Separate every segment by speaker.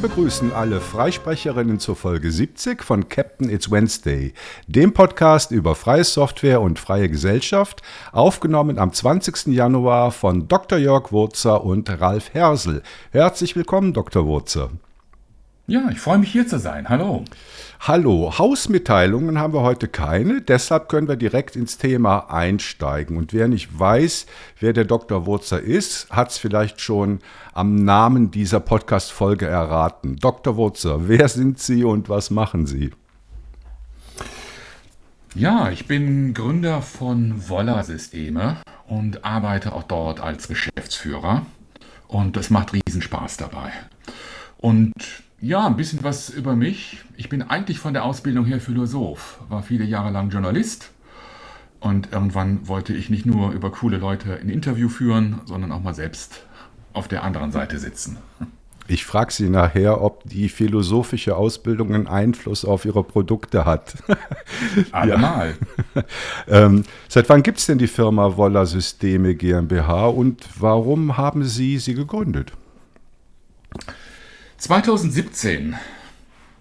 Speaker 1: Wir begrüßen alle Freisprecherinnen zur Folge 70 von Captain It's Wednesday, dem Podcast über freie Software und freie Gesellschaft, aufgenommen am 20. Januar von Dr. Jörg Wurzer und Ralf Hersel. Herzlich willkommen, Dr. Wurzer.
Speaker 2: Ja, ich freue mich hier zu sein. Hallo.
Speaker 1: Hallo, Hausmitteilungen haben wir heute keine, deshalb können wir direkt ins Thema einsteigen. Und wer nicht weiß, wer der Dr. Wurzer ist, hat es vielleicht schon am Namen dieser Podcast-Folge erraten. Dr. Wurzer, wer sind Sie und was machen Sie?
Speaker 2: Ja, ich bin Gründer von Woller Systeme und arbeite auch dort als Geschäftsführer. Und es macht Riesenspaß dabei. Und ja, ein bisschen was über mich. Ich bin eigentlich von der Ausbildung her Philosoph, war viele Jahre lang Journalist und irgendwann wollte ich nicht nur über coole Leute ein Interview führen, sondern auch mal selbst auf der anderen Seite sitzen.
Speaker 1: Ich frage Sie nachher, ob die philosophische Ausbildung einen Einfluss auf Ihre Produkte hat.
Speaker 2: Allemal.
Speaker 1: ähm, seit wann gibt es denn die Firma Woller Systeme GmbH und warum haben Sie sie gegründet?
Speaker 2: 2017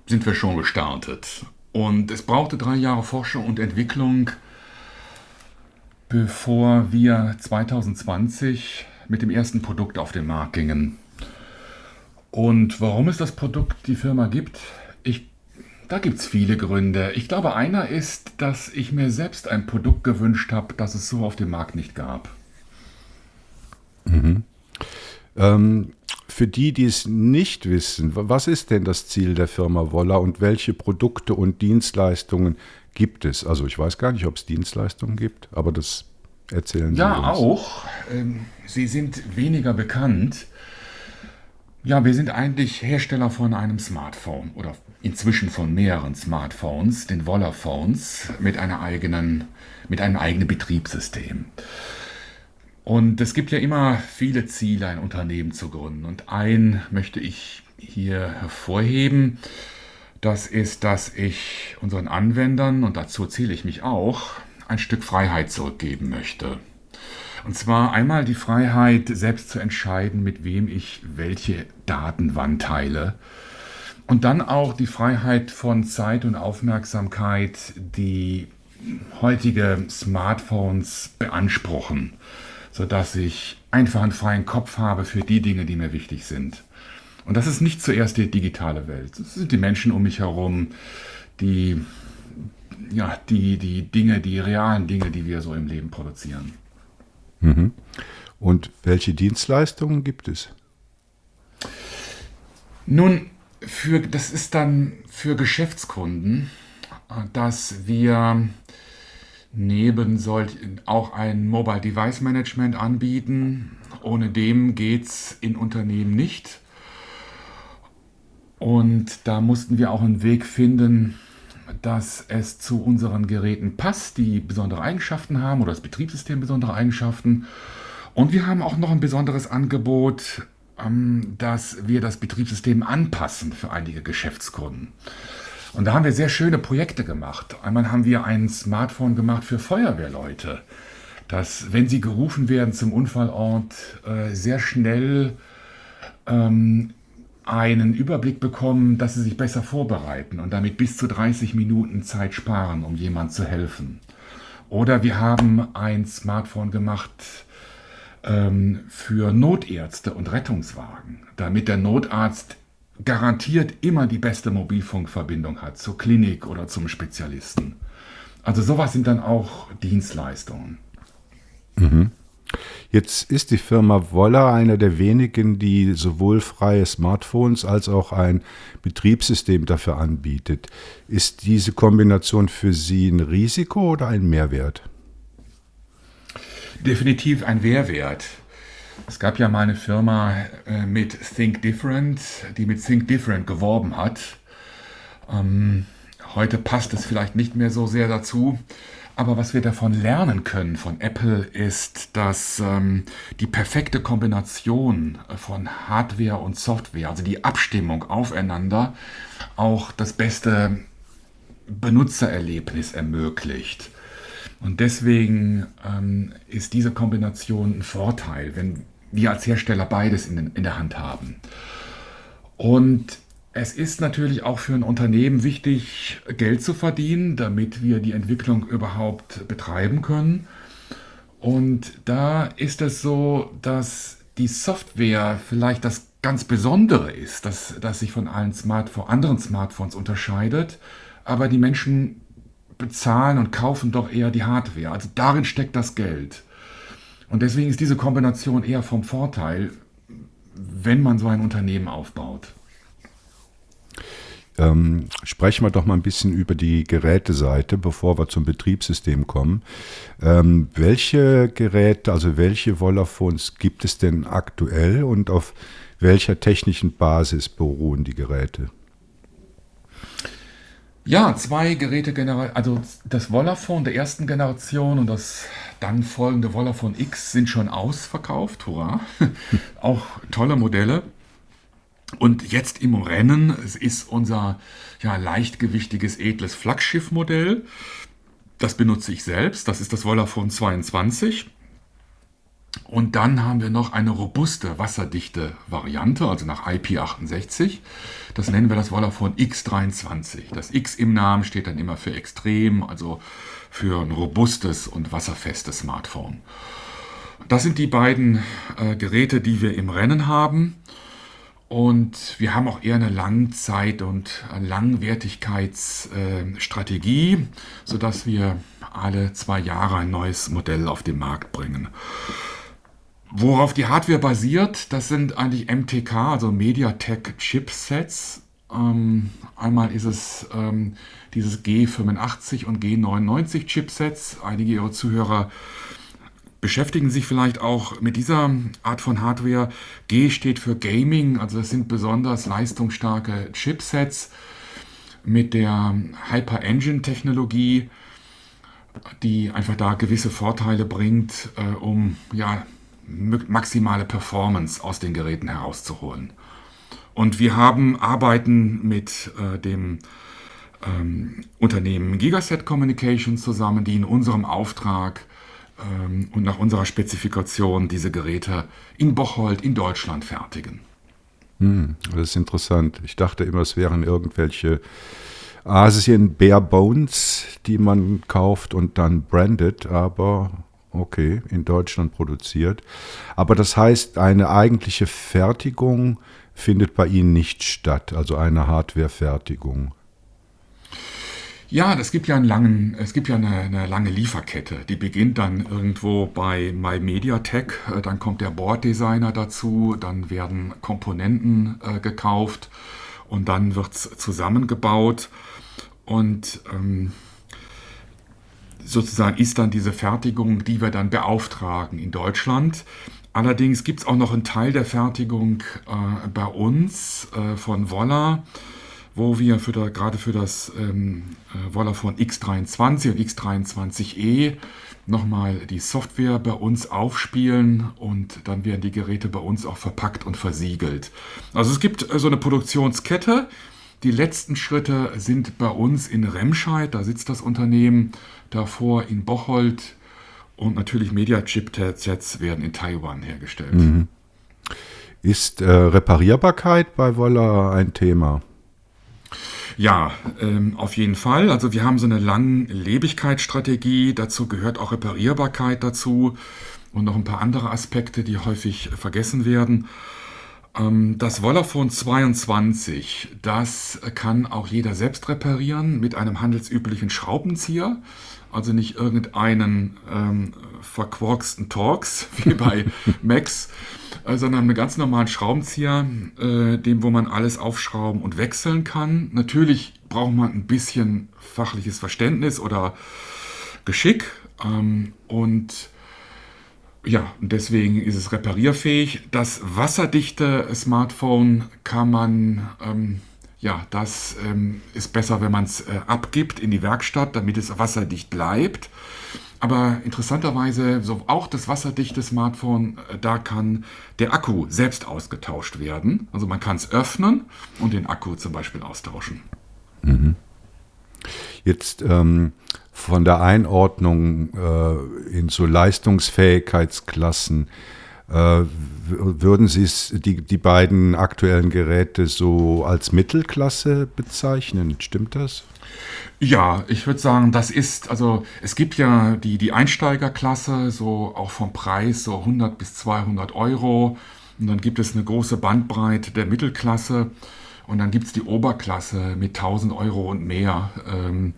Speaker 2: sind wir schon gestartet und es brauchte drei Jahre Forschung und Entwicklung, bevor wir 2020 mit dem ersten Produkt auf den Markt gingen. Und warum es das Produkt die Firma gibt, ich, da gibt es viele Gründe. Ich glaube, einer ist, dass ich mir selbst ein Produkt gewünscht habe, das es so auf dem Markt nicht gab.
Speaker 1: Mhm. Ähm, für die, die es nicht wissen, was ist denn das Ziel der Firma Woller und welche Produkte und Dienstleistungen gibt es? Also ich weiß gar nicht, ob es Dienstleistungen gibt, aber das erzählen Sie
Speaker 2: ja,
Speaker 1: uns.
Speaker 2: Ja, auch. Ähm, sie sind weniger bekannt. Ja, wir sind eigentlich Hersteller von einem Smartphone oder inzwischen von mehreren Smartphones, den Woller Phones, mit, einer eigenen, mit einem eigenen Betriebssystem. Und es gibt ja immer viele Ziele, ein Unternehmen zu gründen. Und ein möchte ich hier hervorheben. Das ist, dass ich unseren Anwendern, und dazu zähle ich mich auch, ein Stück Freiheit zurückgeben möchte. Und zwar einmal die Freiheit, selbst zu entscheiden, mit wem ich welche Daten wann teile. Und dann auch die Freiheit von Zeit und Aufmerksamkeit, die heutige Smartphones beanspruchen sodass ich einfach einen freien Kopf habe für die Dinge, die mir wichtig sind. Und das ist nicht zuerst die digitale Welt. Es sind die Menschen um mich herum, die, ja, die, die Dinge, die realen Dinge, die wir so im Leben produzieren.
Speaker 1: Mhm. Und welche Dienstleistungen gibt es?
Speaker 2: Nun, für, das ist dann für Geschäftskunden, dass wir neben solch auch ein Mobile Device Management anbieten. Ohne dem geht es in Unternehmen nicht. Und da mussten wir auch einen Weg finden, dass es zu unseren Geräten passt, die besondere Eigenschaften haben oder das Betriebssystem besondere Eigenschaften. Und wir haben auch noch ein besonderes Angebot, ähm, dass wir das Betriebssystem anpassen für einige Geschäftskunden. Und da haben wir sehr schöne Projekte gemacht. Einmal haben wir ein Smartphone gemacht für Feuerwehrleute, dass, wenn sie gerufen werden zum Unfallort, äh, sehr schnell ähm, einen Überblick bekommen, dass sie sich besser vorbereiten und damit bis zu 30 Minuten Zeit sparen, um jemand zu helfen. Oder wir haben ein Smartphone gemacht ähm, für Notärzte und Rettungswagen, damit der Notarzt garantiert immer die beste Mobilfunkverbindung hat zur Klinik oder zum Spezialisten. Also sowas sind dann auch Dienstleistungen.
Speaker 1: Mhm. Jetzt ist die Firma Woller einer der wenigen, die sowohl freie Smartphones als auch ein Betriebssystem dafür anbietet. Ist diese Kombination für Sie ein Risiko oder ein Mehrwert?
Speaker 2: Definitiv ein Mehrwert. Es gab ja mal eine Firma äh, mit Think Different, die mit Think Different geworben hat. Ähm, heute passt es vielleicht nicht mehr so sehr dazu. Aber was wir davon lernen können von Apple ist, dass ähm, die perfekte Kombination von Hardware und Software, also die Abstimmung aufeinander, auch das beste Benutzererlebnis ermöglicht. Und deswegen ähm, ist diese Kombination ein Vorteil, wenn wir als Hersteller beides in, in der Hand haben. Und Es ist natürlich auch für ein Unternehmen wichtig, Geld zu verdienen, damit wir die Entwicklung überhaupt betreiben können. Und da ist es so, dass die Software vielleicht das ganz Besondere ist, dass das sich von allen Smartphone, anderen Smartphones unterscheidet, aber die Menschen bezahlen und kaufen doch eher die Hardware. Also darin steckt das Geld. Und deswegen ist diese Kombination eher vom Vorteil, wenn man so ein Unternehmen aufbaut.
Speaker 1: Ähm, sprechen wir doch mal ein bisschen über die Geräteseite, bevor wir zum Betriebssystem kommen. Ähm, welche Geräte, also welche Vollaphones gibt es denn aktuell und auf welcher technischen Basis beruhen die Geräte?
Speaker 2: Ja, zwei Geräte, also das Vollaphone der ersten Generation und das dann folgende Vollaphone X sind schon ausverkauft, hurra. Auch tolle Modelle. Und jetzt im Rennen, es ist unser ja, leichtgewichtiges, edles Flaggschiffmodell. Das benutze ich selbst. Das ist das Volaphone 22. Und dann haben wir noch eine robuste, wasserdichte Variante, also nach IP68. Das nennen wir das Volaphone X23. Das X im Namen steht dann immer für extrem, also für ein robustes und wasserfestes Smartphone. Das sind die beiden äh, Geräte, die wir im Rennen haben. Und wir haben auch eher eine Langzeit- und Langwertigkeitsstrategie, äh, sodass wir alle zwei Jahre ein neues Modell auf den Markt bringen. Worauf die Hardware basiert, das sind eigentlich MTK, also MediaTek Chipsets. Ähm, einmal ist es ähm, dieses G85 und G99 Chipsets. Einige Ihrer Zuhörer beschäftigen sich vielleicht auch mit dieser Art von Hardware. G steht für Gaming, also das sind besonders leistungsstarke Chipsets mit der Hyper Engine Technologie, die einfach da gewisse Vorteile bringt, äh, um ja, maximale Performance aus den Geräten herauszuholen. Und wir haben Arbeiten mit äh, dem ähm, Unternehmen Gigaset Communications zusammen, die in unserem Auftrag ähm, und nach unserer Spezifikation diese Geräte in Bocholt in Deutschland fertigen.
Speaker 1: Hm, das ist interessant. Ich dachte immer, es wären irgendwelche Asien Bare Bones, die man kauft und dann brandet, aber okay, in Deutschland produziert. Aber das heißt, eine eigentliche Fertigung findet bei Ihnen nicht statt, also eine Hardwarefertigung.
Speaker 2: Ja, es gibt ja einen langen, es gibt ja eine, eine, lange Lieferkette. Die beginnt dann irgendwo bei MyMediaTek, äh, dann kommt der Boarddesigner dazu, dann werden Komponenten äh, gekauft und dann wird es zusammengebaut. Und ähm, sozusagen ist dann diese Fertigung, die wir dann beauftragen in Deutschland. Allerdings gibt es auch noch einen Teil der Fertigung äh, bei uns äh, von Wolla wo wir für da, gerade für das ähm, äh, Vodafone X23 und X23e nochmal die Software bei uns aufspielen und dann werden die Geräte bei uns auch verpackt und versiegelt. Also es gibt äh, so eine Produktionskette. Die letzten Schritte sind bei uns in Remscheid, da sitzt das Unternehmen, davor in Bocholt und natürlich Media-Chip-Sets werden in Taiwan hergestellt. Mhm.
Speaker 1: Ist äh, Reparierbarkeit bei Wolla ein Thema?
Speaker 2: Ja, ähm, auf jeden Fall. Also wir haben so eine Langlebigkeitsstrategie. Dazu gehört auch Reparierbarkeit dazu und noch ein paar andere Aspekte, die häufig vergessen werden. Ähm, das Volaphone 22, das kann auch jeder selbst reparieren mit einem handelsüblichen Schraubenzieher. Also nicht irgendeinen ähm, verquarksten Torx wie bei Max, äh, sondern einen ganz normalen Schraubenzieher, äh, dem wo man alles aufschrauben und wechseln kann. Natürlich braucht man ein bisschen fachliches Verständnis oder Geschick ähm, und ja, deswegen ist es reparierfähig. Das wasserdichte Smartphone kann man, ähm, ja, das ähm, ist besser, wenn man es äh, abgibt in die Werkstatt, damit es wasserdicht bleibt. Aber interessanterweise, so auch das wasserdichte Smartphone, äh, da kann der Akku selbst ausgetauscht werden. Also man kann es öffnen und den Akku zum Beispiel austauschen. Mhm.
Speaker 1: Jetzt ähm, von der Einordnung äh, in so Leistungsfähigkeitsklassen. Äh, würden Sie die, die beiden aktuellen Geräte so als Mittelklasse bezeichnen? Stimmt das?
Speaker 2: Ja, ich würde sagen, das ist, also es gibt ja die, die Einsteigerklasse, so auch vom Preis so 100 bis 200 Euro. Und dann gibt es eine große Bandbreite der Mittelklasse. Und dann gibt es die Oberklasse mit 1000 Euro und mehr. Ähm,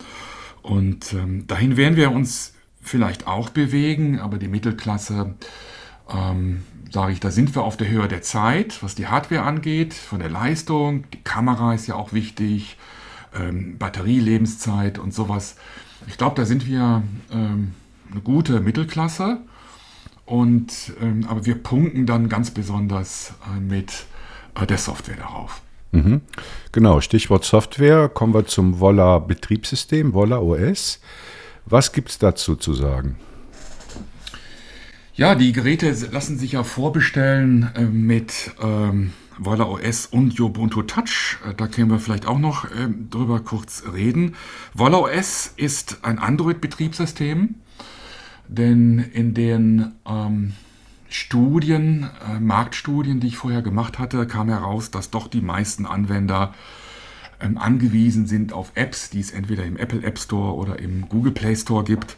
Speaker 2: und ähm, dahin werden wir uns vielleicht auch bewegen, aber die Mittelklasse, ähm, sage ich, da sind wir auf der Höhe der Zeit, was die Hardware angeht, von der Leistung. Die Kamera ist ja auch wichtig, ähm, Batterielebenszeit und sowas. Ich glaube, da sind wir ähm, eine gute Mittelklasse. Und, ähm, aber wir punkten dann ganz besonders äh, mit äh, der Software darauf.
Speaker 1: Mhm. Genau, Stichwort Software. Kommen wir zum Volla Betriebssystem, Volla OS. Was gibt es dazu zu sagen?
Speaker 2: Ja, die Geräte lassen sich ja vorbestellen äh, mit ähm, Voila OS und Ubuntu Touch. Äh, da können wir vielleicht auch noch äh, drüber kurz reden. Voila OS ist ein Android-Betriebssystem, denn in den ähm, Studien, äh, Marktstudien, die ich vorher gemacht hatte, kam heraus, dass doch die meisten Anwender ähm, angewiesen sind auf Apps, die es entweder im Apple App Store oder im Google Play Store gibt.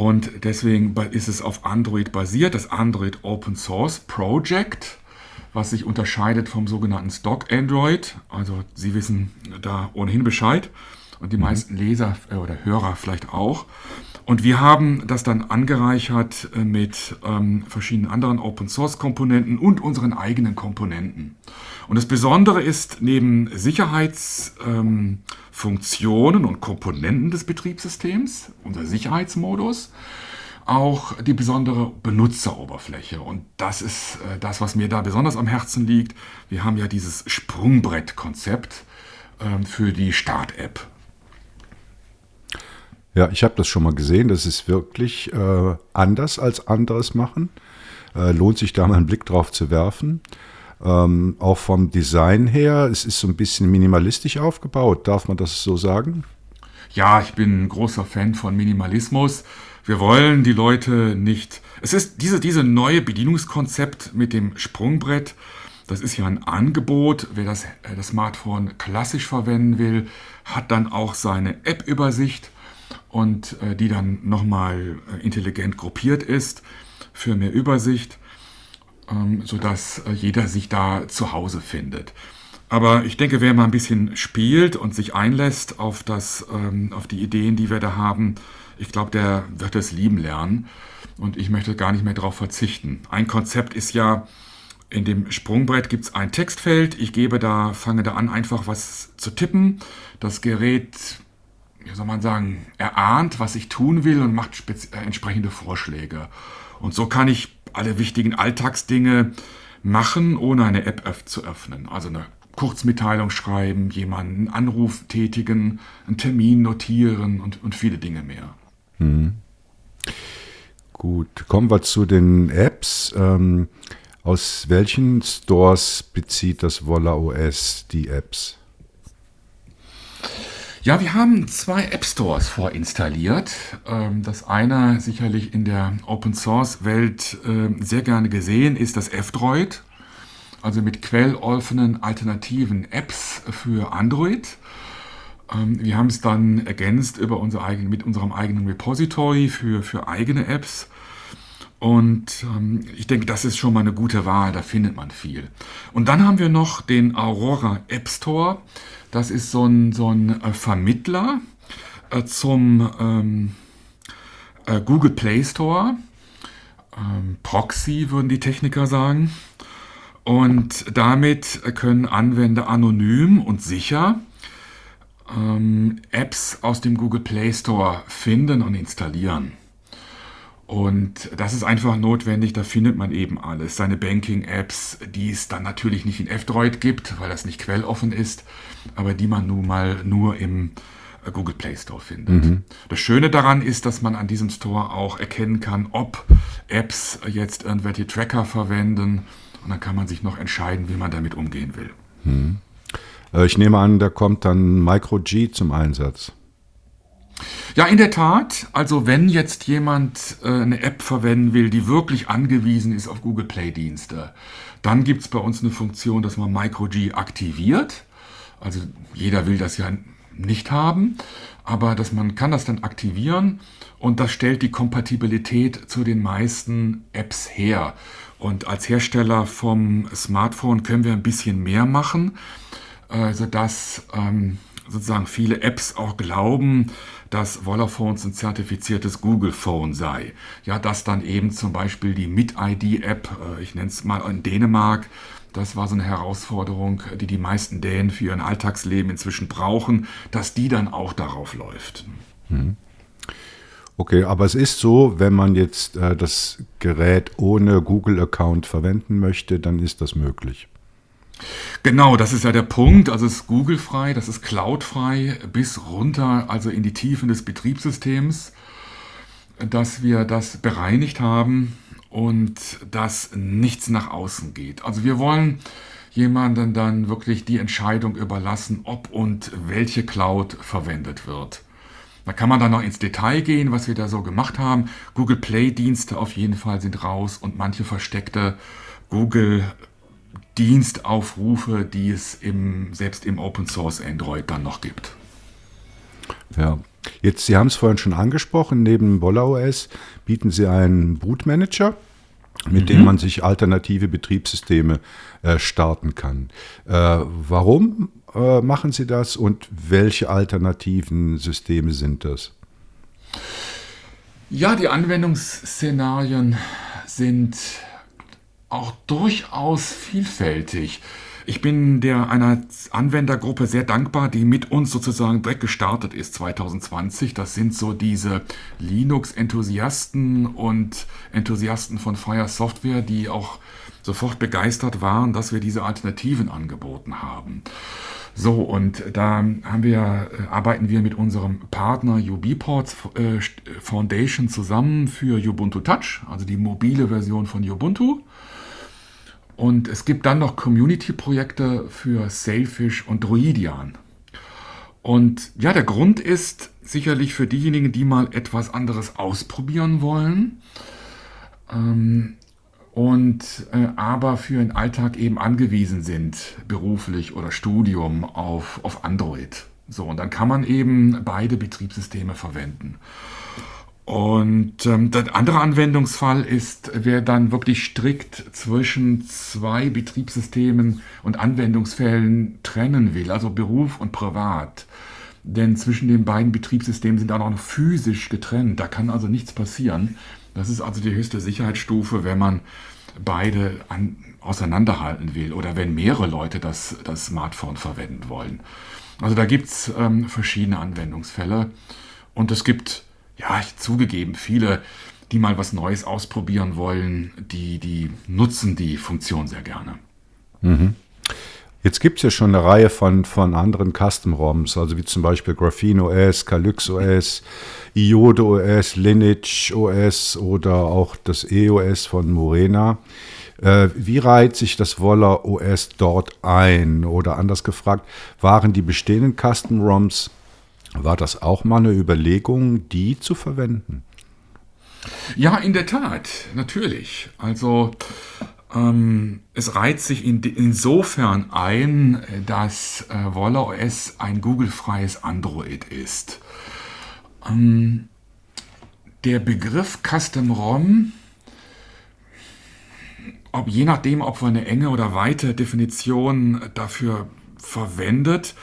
Speaker 2: Und deswegen ist es auf Android basiert, das Android Open Source Project, was sich unterscheidet vom sogenannten Stock Android. Also Sie wissen da ohnehin Bescheid und die mhm. meisten Leser äh, oder Hörer vielleicht auch. Und wir haben das dann angereichert äh, mit ähm, verschiedenen anderen Open-Source-Komponenten und unseren eigenen Komponenten. Und das Besondere ist, neben Sicherheitsfunktionen ähm, und Komponenten des Betriebssystems, unser Sicherheitsmodus, auch die besondere Benutzeroberfläche. Und das ist äh, das, was mir da besonders am Herzen liegt. Wir haben ja dieses Sprungbrett-Konzept äh, für die Start-App.
Speaker 1: Ja, ich habe das schon mal gesehen. Das ist wirklich äh, anders als anderes machen. Äh, lohnt sich da mal einen Blick drauf zu werfen. Ähm, auch vom Design her, es ist so ein bisschen minimalistisch aufgebaut. Darf man das so sagen?
Speaker 2: Ja, ich bin ein großer Fan von Minimalismus. Wir wollen die Leute nicht. Es ist diese, diese neue Bedienungskonzept mit dem Sprungbrett. Das ist ja ein Angebot. Wer das, äh, das Smartphone klassisch verwenden will, hat dann auch seine App-Übersicht und äh, die dann nochmal äh, intelligent gruppiert ist für mehr Übersicht, ähm, sodass äh, jeder sich da zu Hause findet. Aber ich denke, wer mal ein bisschen spielt und sich einlässt auf, das, ähm, auf die Ideen, die wir da haben, ich glaube, der wird es lieben lernen. Und ich möchte gar nicht mehr darauf verzichten. Ein Konzept ist ja, in dem Sprungbrett gibt es ein Textfeld. Ich gebe da, fange da an, einfach was zu tippen. Das Gerät wie soll man sagen, erahnt, was ich tun will und macht äh, entsprechende Vorschläge. Und so kann ich alle wichtigen Alltagsdinge machen, ohne eine App zu öffnen. Also eine Kurzmitteilung schreiben, jemanden Anruf tätigen, einen Termin notieren und, und viele Dinge mehr. Hm.
Speaker 1: Gut, kommen wir zu den Apps. Ähm, aus welchen Stores bezieht das Volla OS die Apps?
Speaker 2: Ja, wir haben zwei App Stores vorinstalliert. Ähm, das eine sicherlich in der Open Source Welt ähm, sehr gerne gesehen ist das F-Droid, also mit quelloffenen alternativen Apps für Android. Ähm, wir haben es dann ergänzt über unser eigen, mit unserem eigenen Repository für, für eigene Apps. Und ähm, ich denke, das ist schon mal eine gute Wahl, da findet man viel. Und dann haben wir noch den Aurora App Store. Das ist so ein, so ein äh, Vermittler äh, zum ähm, äh, Google Play Store. Ähm, Proxy würden die Techniker sagen. Und damit können Anwender anonym und sicher ähm, Apps aus dem Google Play Store finden und installieren. Und das ist einfach notwendig, da findet man eben alles. Seine Banking-Apps, die es dann natürlich nicht in F-Droid gibt, weil das nicht quelloffen ist, aber die man nun mal nur im äh, Google Play Store findet. Mhm. Das Schöne daran ist, dass man an diesem Store auch erkennen kann, ob Apps jetzt irgendwelche Tracker verwenden. Und dann kann man sich noch entscheiden, wie man damit umgehen will. Mhm.
Speaker 1: Ich nehme an, da kommt dann Micro G zum Einsatz.
Speaker 2: Ja, in der Tat. Also wenn jetzt jemand äh, eine App verwenden will, die wirklich angewiesen ist auf Google Play-Dienste, dann gibt es bei uns eine Funktion, dass man MicroG aktiviert. Also jeder will das ja nicht haben, aber dass man kann das dann aktivieren und das stellt die Kompatibilität zu den meisten Apps her. Und als Hersteller vom Smartphone können wir ein bisschen mehr machen, äh, sodass ähm, sozusagen viele Apps auch glauben, dass Vollaphones ein zertifiziertes Google Phone sei. Ja, dass dann eben zum Beispiel die Mit-ID-App, äh, ich nenne es mal in Dänemark, das war so eine Herausforderung, die die meisten Dänen für ihren Alltagsleben inzwischen brauchen, dass die dann auch darauf läuft. Hm.
Speaker 1: Okay, aber es ist so, wenn man jetzt äh, das Gerät ohne Google-Account verwenden möchte, dann ist das möglich.
Speaker 2: Genau, das ist ja der Punkt. Also es ist Google-frei, das ist Cloud-frei bis runter, also in die Tiefen des Betriebssystems, dass wir das bereinigt haben und dass nichts nach außen geht. Also wir wollen jemandem dann wirklich die Entscheidung überlassen, ob und welche Cloud verwendet wird. Da kann man dann noch ins Detail gehen, was wir da so gemacht haben. Google Play-Dienste auf jeden Fall sind raus und manche versteckte Google Dienstaufrufe, die es im, selbst im Open Source Android dann noch gibt.
Speaker 1: Ja, jetzt, Sie haben es vorhin schon angesprochen, neben Bolla OS bieten Sie einen Bootmanager, mit mhm. dem man sich alternative Betriebssysteme äh, starten kann. Äh, warum äh, machen Sie das und welche alternativen Systeme sind das?
Speaker 2: Ja, die Anwendungsszenarien sind auch durchaus vielfältig. Ich bin der einer Anwendergruppe sehr dankbar, die mit uns sozusagen direkt gestartet ist 2020. Das sind so diese Linux-Enthusiasten und Enthusiasten von Fire Software, die auch sofort begeistert waren, dass wir diese Alternativen angeboten haben. So, und da wir, äh, arbeiten wir mit unserem Partner UBports äh, Foundation zusammen für Ubuntu Touch, also die mobile Version von Ubuntu. Und es gibt dann noch Community-Projekte für Sailfish und Druidian. Und ja, der Grund ist sicherlich für diejenigen, die mal etwas anderes ausprobieren wollen. Ähm, und äh, aber für den Alltag eben angewiesen sind, beruflich oder Studium auf, auf Android. So, und dann kann man eben beide Betriebssysteme verwenden. Und ähm, der andere Anwendungsfall ist, wer dann wirklich strikt zwischen zwei Betriebssystemen und Anwendungsfällen trennen will, also Beruf und Privat. Denn zwischen den beiden Betriebssystemen sind auch noch physisch getrennt. Da kann also nichts passieren. Das ist also die höchste Sicherheitsstufe, wenn man beide an, auseinanderhalten will oder wenn mehrere Leute das, das Smartphone verwenden wollen. Also da gibt es ähm, verschiedene Anwendungsfälle und es gibt ja, zugegeben, viele, die mal was Neues ausprobieren wollen, die, die nutzen die Funktion sehr gerne.
Speaker 1: Mhm. Jetzt gibt es ja schon eine Reihe von, von anderen Custom-ROMs, also wie zum Beispiel Graphene OS, Calyx OS, Iode OS, Lineage OS oder auch das EOS von Morena. Äh, wie reiht sich das Woller OS dort ein? Oder anders gefragt, waren die bestehenden Custom-ROMs war das auch mal eine Überlegung, die zu verwenden?
Speaker 2: Ja, in der Tat, natürlich. Also ähm, es reiht sich in, insofern ein, dass äh, Woller OS ein Google-freies Android ist. Ähm, der Begriff Custom ROM, ob, je nachdem, ob man eine enge oder weite Definition dafür verwendet,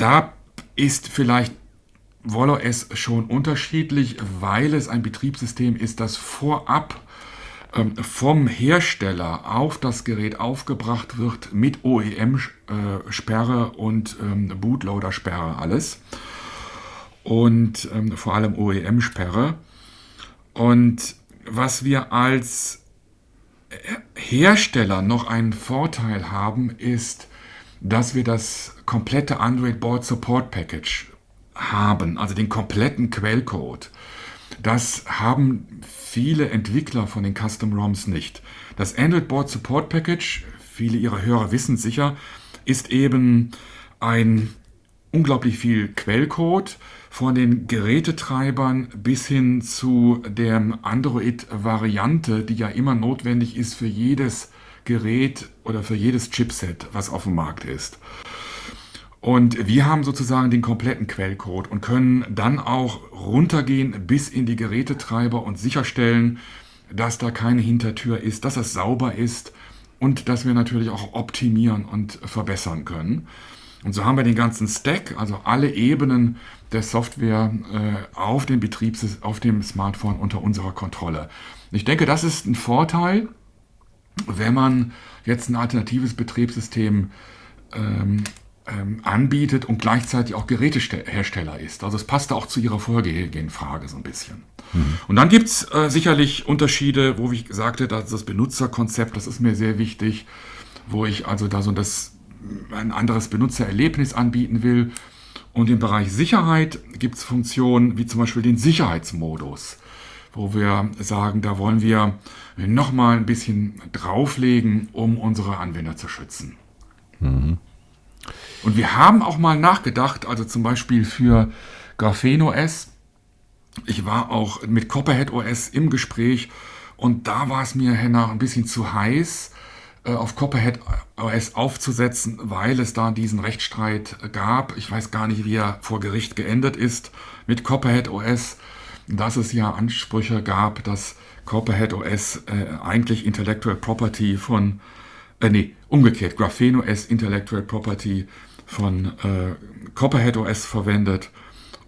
Speaker 2: da ist vielleicht WallOS schon unterschiedlich, weil es ein Betriebssystem ist, das vorab ähm, vom Hersteller auf das Gerät aufgebracht wird mit OEM-Sperre und ähm, Bootloader-Sperre alles. Und ähm, vor allem OEM-Sperre. Und was wir als Hersteller noch einen Vorteil haben, ist, dass wir das komplette Android Board Support Package haben, also den kompletten Quellcode. Das haben viele Entwickler von den Custom ROMs nicht. Das Android Board Support Package, viele ihrer Hörer wissen sicher, ist eben ein unglaublich viel Quellcode von den Gerätetreibern bis hin zu der Android-Variante, die ja immer notwendig ist für jedes Gerät oder für jedes Chipset, was auf dem Markt ist. Und wir haben sozusagen den kompletten Quellcode und können dann auch runtergehen bis in die Gerätetreiber und sicherstellen, dass da keine Hintertür ist, dass es sauber ist und dass wir natürlich auch optimieren und verbessern können. Und so haben wir den ganzen Stack, also alle Ebenen der Software äh, auf, dem Betriebs auf dem Smartphone unter unserer Kontrolle. Ich denke, das ist ein Vorteil, wenn man jetzt ein alternatives Betriebssystem ähm, ähm, anbietet und gleichzeitig auch Gerätehersteller ist. Also es passt auch zu Ihrer vorhergehenden Frage so ein bisschen. Mhm. Und dann gibt es äh, sicherlich Unterschiede, wo ich sagte, dass das Benutzerkonzept, das ist mir sehr wichtig, wo ich also da so das, ein anderes Benutzererlebnis anbieten will. Und im Bereich Sicherheit gibt es Funktionen wie zum Beispiel den Sicherheitsmodus, wo wir sagen, da wollen wir nochmal ein bisschen drauflegen, um unsere Anwender zu schützen. Mhm. Und wir haben auch mal nachgedacht, also zum Beispiel für Graphene OS. Ich war auch mit Copperhead OS im Gespräch und da war es mir Henna ein bisschen zu heiß, äh, auf Copperhead OS aufzusetzen, weil es da diesen Rechtsstreit gab. Ich weiß gar nicht, wie er vor Gericht geendet ist mit Copperhead OS, dass es ja Ansprüche gab, dass Copperhead OS äh, eigentlich Intellectual Property von, äh, nee, umgekehrt, Graphene OS Intellectual Property von äh, Copperhead OS verwendet.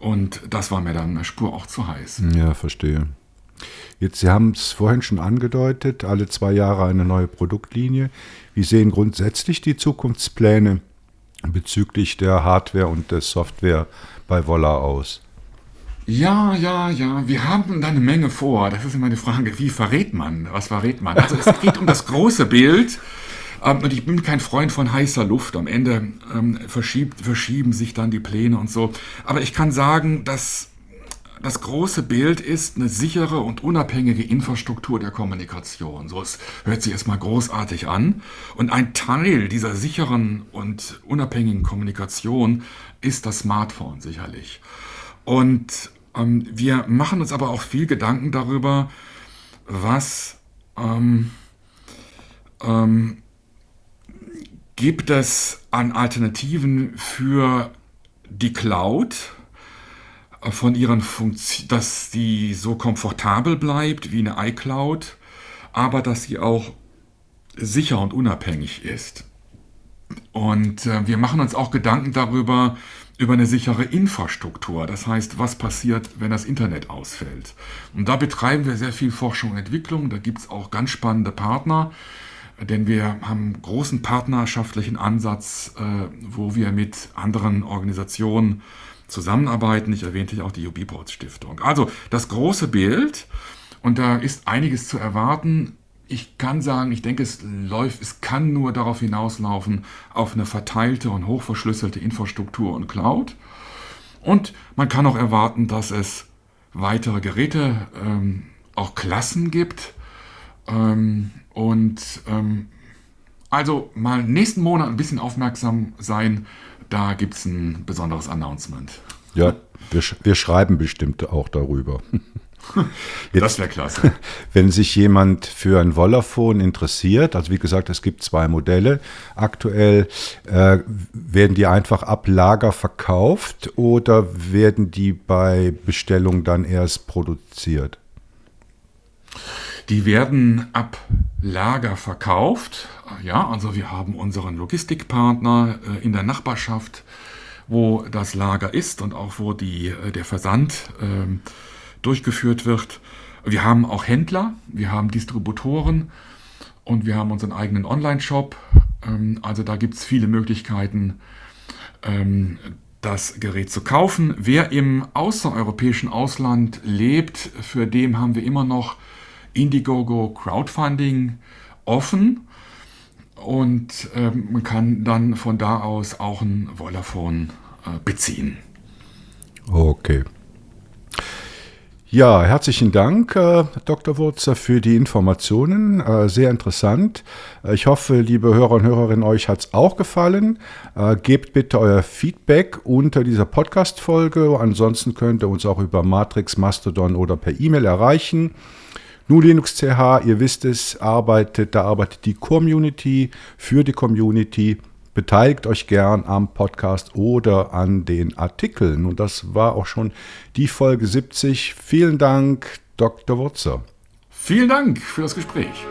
Speaker 2: Und das war mir dann eine Spur auch zu heiß.
Speaker 1: Ja, verstehe. Jetzt, Sie haben es vorhin schon angedeutet, alle zwei Jahre eine neue Produktlinie. Wie sehen grundsätzlich die Zukunftspläne bezüglich der Hardware und der Software bei Wolla aus?
Speaker 2: Ja, ja, ja, wir haben da eine Menge vor. Das ist immer die Frage, wie verrät man? Was verrät man? Also es geht um das große Bild. Ähm, und ich bin kein Freund von heißer Luft. Am Ende ähm, verschiebt, verschieben sich dann die Pläne und so. Aber ich kann sagen, dass das große Bild ist eine sichere und unabhängige Infrastruktur der Kommunikation. So, es hört sich erstmal großartig an. Und ein Teil dieser sicheren und unabhängigen Kommunikation ist das Smartphone sicherlich. Und ähm, wir machen uns aber auch viel Gedanken darüber, was ähm, ähm, gibt es an Alternativen für die Cloud äh, von ihren Funktionen, dass sie so komfortabel bleibt wie eine iCloud, aber dass sie auch sicher und unabhängig ist. Und äh, wir machen uns auch Gedanken darüber, über eine sichere Infrastruktur. Das heißt, was passiert, wenn das Internet ausfällt. Und da betreiben wir sehr viel Forschung und Entwicklung. Da gibt es auch ganz spannende Partner denn wir haben großen partnerschaftlichen Ansatz, äh, wo wir mit anderen Organisationen zusammenarbeiten. Ich erwähnte auch die UB-Boards Stiftung. Also das große Bild, und da ist einiges zu erwarten. Ich kann sagen, ich denke, es läuft, es kann nur darauf hinauslaufen, auf eine verteilte und hochverschlüsselte Infrastruktur und Cloud. Und man kann auch erwarten, dass es weitere Geräte, ähm, auch Klassen gibt. Ähm, und ähm, also mal nächsten Monat ein bisschen aufmerksam sein. Da gibt es ein besonderes Announcement.
Speaker 1: Ja, wir, wir schreiben bestimmt auch darüber.
Speaker 2: Jetzt, das wäre klasse.
Speaker 1: Wenn sich jemand für ein Wollaphone interessiert, also wie gesagt, es gibt zwei Modelle. Aktuell äh, werden die einfach ab Lager verkauft oder werden die bei Bestellung dann erst produziert?
Speaker 2: Die werden ab Lager verkauft. Ja, also wir haben unseren Logistikpartner äh, in der Nachbarschaft, wo das Lager ist und auch wo die, äh, der Versand äh, durchgeführt wird. Wir haben auch Händler, wir haben Distributoren und wir haben unseren eigenen Online-Shop. Ähm, also da gibt es viele Möglichkeiten, ähm, das Gerät zu kaufen. Wer im außereuropäischen Ausland lebt, für den haben wir immer noch Indiegogo Crowdfunding offen und äh, man kann dann von da aus auch ein Vollaphone äh, beziehen.
Speaker 1: Okay. Ja, herzlichen Dank, äh, Dr. Wurzer, für die Informationen. Äh, sehr interessant. Äh, ich hoffe, liebe Hörer und Hörerinnen, euch hat es auch gefallen. Äh, gebt bitte euer Feedback unter dieser Podcast-Folge. Ansonsten könnt ihr uns auch über Matrix, Mastodon oder per E-Mail erreichen. Nu ihr wisst es, arbeitet, da arbeitet die Community für die Community. Beteiligt euch gern am Podcast oder an den Artikeln. Und das war auch schon die Folge 70. Vielen Dank, Dr. Wurzer.
Speaker 2: Vielen Dank für das Gespräch.